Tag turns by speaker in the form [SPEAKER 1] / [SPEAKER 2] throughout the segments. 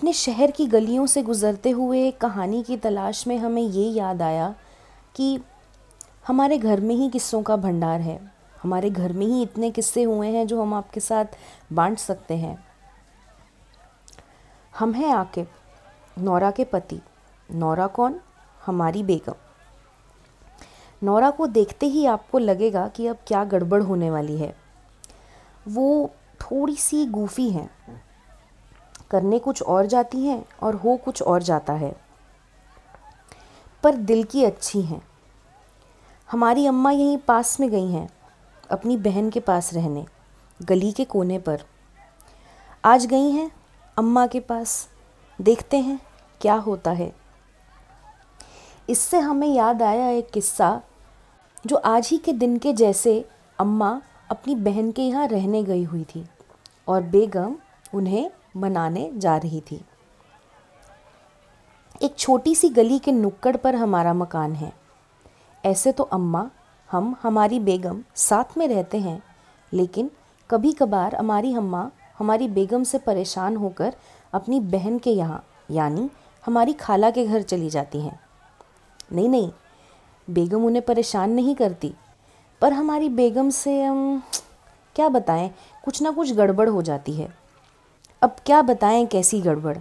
[SPEAKER 1] अपने शहर की गलियों से गुज़रते हुए कहानी की तलाश में हमें ये याद आया कि हमारे घर में ही किस्सों का भंडार है। हमारे घर में ही इतने किस्से हुए हैं जो हम आपके साथ बांट सकते हैं। हम हैं आकिब, नौरा के पति। नौरा कौन? हमारी बेगम। नौरा को देखते ही आपको लगेगा कि अब क्या गड़बड़ होने वाली है। वो थोड़ी सी गूफी हैं। करने कुछ और जाती हैं और हो कुछ और जाता है। पर दिल की अच्छी हैं। हमारी अम्मा यहीं पास में गई हैं, अपनी बहन के पास रहने, गली के कोने पर। आज गई हैं अम्मा के पास, देखते हैं क्या होता है। इससे हमें याद आया एक किस्सा, जो आज ही के दिन के जैसे अम्मा अपनी बहन के यहाँ रहने गई हुई थी, और बेगम उन्हें मनाने जा रही थी। एक छोटी सी गली के नुक्कड़ पर हमारा मकान है। ऐसे तो अम्मा, हम, हमारी बेगम साथ में रहते हैं, लेकिन कभी कभार हमारी अम्मा हमारी बेगम से परेशान होकर अपनी बहन के यहाँ, यानी हमारी खाला के घर चली जाती हैं। नहीं नहीं, बेगम उन्हें परेशान नहीं करती, पर हमारी बेगम से हम क्या बताएँ, कुछ ना कुछ गड़बड़ हो जाती है। अब क्या बताएँ कैसी गड़बड़?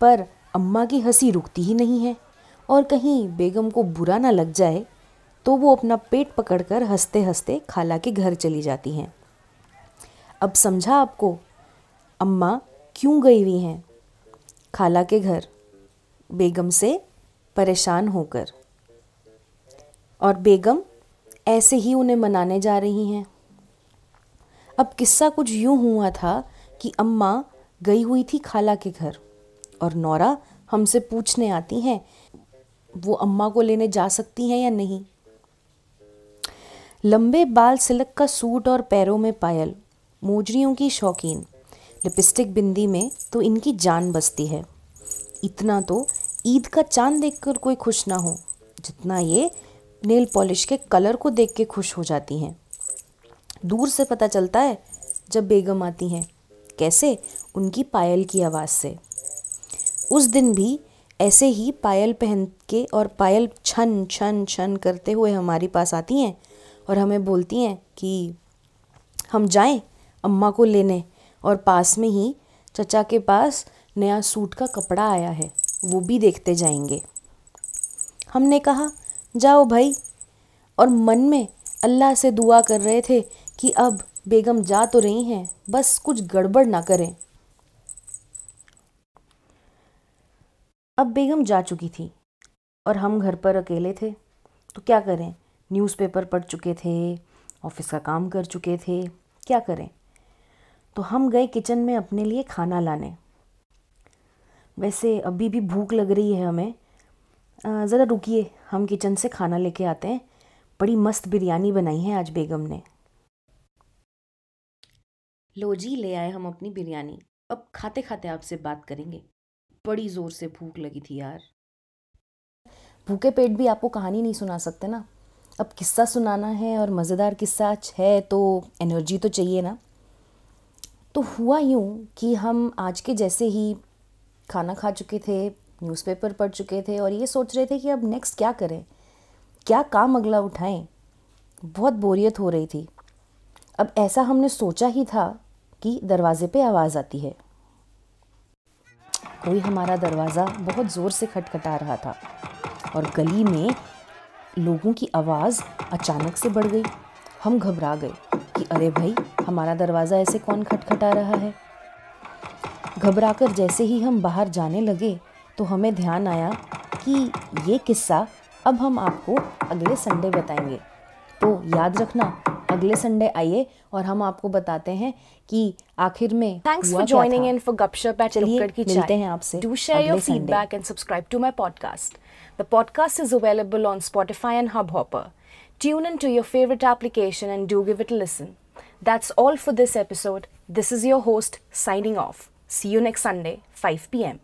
[SPEAKER 1] पर अम्मा की हँसी रुकती ही नहीं है और कहीं बेगम को बुरा ना लग जाए तो वो अपना पेट पकड़कर हँसते हँसते खाला के घर चली जाती हैं। अब समझा आपको, अम्मा क्यों गई हुई हैं? खाला के घर, बेगम से परेशान होकर। और बेगम ऐसे ही उन्हें मनाने जा रही हैं। अब किस्सा कुछ यूँ हुआ था कि अम्मा गई हुई थी खाला के घर और नौरा हमसे पूछने आती हैं, वो अम्मा को लेने जा सकती हैं या नहीं? लंबे बाल सिलक का सूट और पैरों में पायल, मोजरियों की शौकीन, लिपस्टिक बिंदी में तो इनकी जान बसती है। इतना तो ईद का चाँद देखकर कोई खुश ना हो, जितना ये नेल पॉलिश के कलर को देख के खुश हो जाती हैं। दूर से पता चलता है जब बेगम आती हैं कैसे? उनकी पायल की आवाज़ से। उस दिन भी ऐसे ही पायल पहन के और पायल छन छन छन करते हुए हमारे पास आती हैं और हमें बोलती हैं कि, हम जाएँ अम्मा को लेने। और पास में ही चचा के पास नया सूट का कपड़ा आया है। वो भी देखते जाएँगे। हमने कहा, जाओ भाई। और मन में अल्लाह से दुआ कर रहे थे कि अब बेगम जा तो रही हैं, बस कुछ गड़बड़ ना करें। अब बेगम जा चुकी थी और हम घर पर अकेले थे। तो क्या करें? न्यूज़पेपर पढ़ चुके थे, ऑफ़िस का काम कर चुके थे, क्या करें? तो हम गए किचन में अपने लिए खाना लाने। वैसे अभी भी भूख लग रही है हमें। ज़रा रुकिए, हम किचन से खाना लेके आते हैं। बड़ी मस्त बिरयानी बनाई है आज बेगम ने। लो जी ले आए हम अपनी बिरयानी। अब खाते खाते आपसे बात करेंगे। बड़ी ज़ोर से भूख लगी थी यार। भूखे पेट भी आपको कहानी नहीं सुना सकते ना। अब किस्सा सुनाना है और मज़ेदार किस्सा है तो एनर्जी तो चाहिए ना। तो हुआ यूँ कि हम आज के जैसे ही खाना खा चुके थे न्यूज़पेपर पढ़ चुके थे और ये सोच रहे थे कि अब नेक्स्ट क्या करें? क्या काम अगला उठाएँ? बहुत बोरियत हो रही थी। अब ऐसा हमने सोचा ही था कि दरवाज़े पे आवाज़ आती है। कोई हमारा दरवाज़ा बहुत ज़ोर से खटखटा रहा था और गली में लोगों की आवाज़ अचानक से बढ़ गई। हम घबरा गए कि अरे भाई, हमारा दरवाज़ा ऐसे कौन खटखटा रहा है? घबराकर जैसे ही हम बाहर जाने लगे तो हमें ध्यान आया कि ये किस्सा अब हम आपको अगले संडे बताएँगे। तो याद रखना अगले संडे आइए और हम आपको बताते हैं कि आखिर में
[SPEAKER 2] thanks for joining in for
[SPEAKER 1] Gupshup
[SPEAKER 2] at looked
[SPEAKER 1] की
[SPEAKER 2] चाय
[SPEAKER 1] हैं आपसे
[SPEAKER 2] do
[SPEAKER 1] share your
[SPEAKER 2] feedback and subscribe to my podcast the podcast is available on Spotify and Hubhopper tune in to your favourite application and do give it listen that's all for this episode this is your host signing off see you next Sunday 5 PM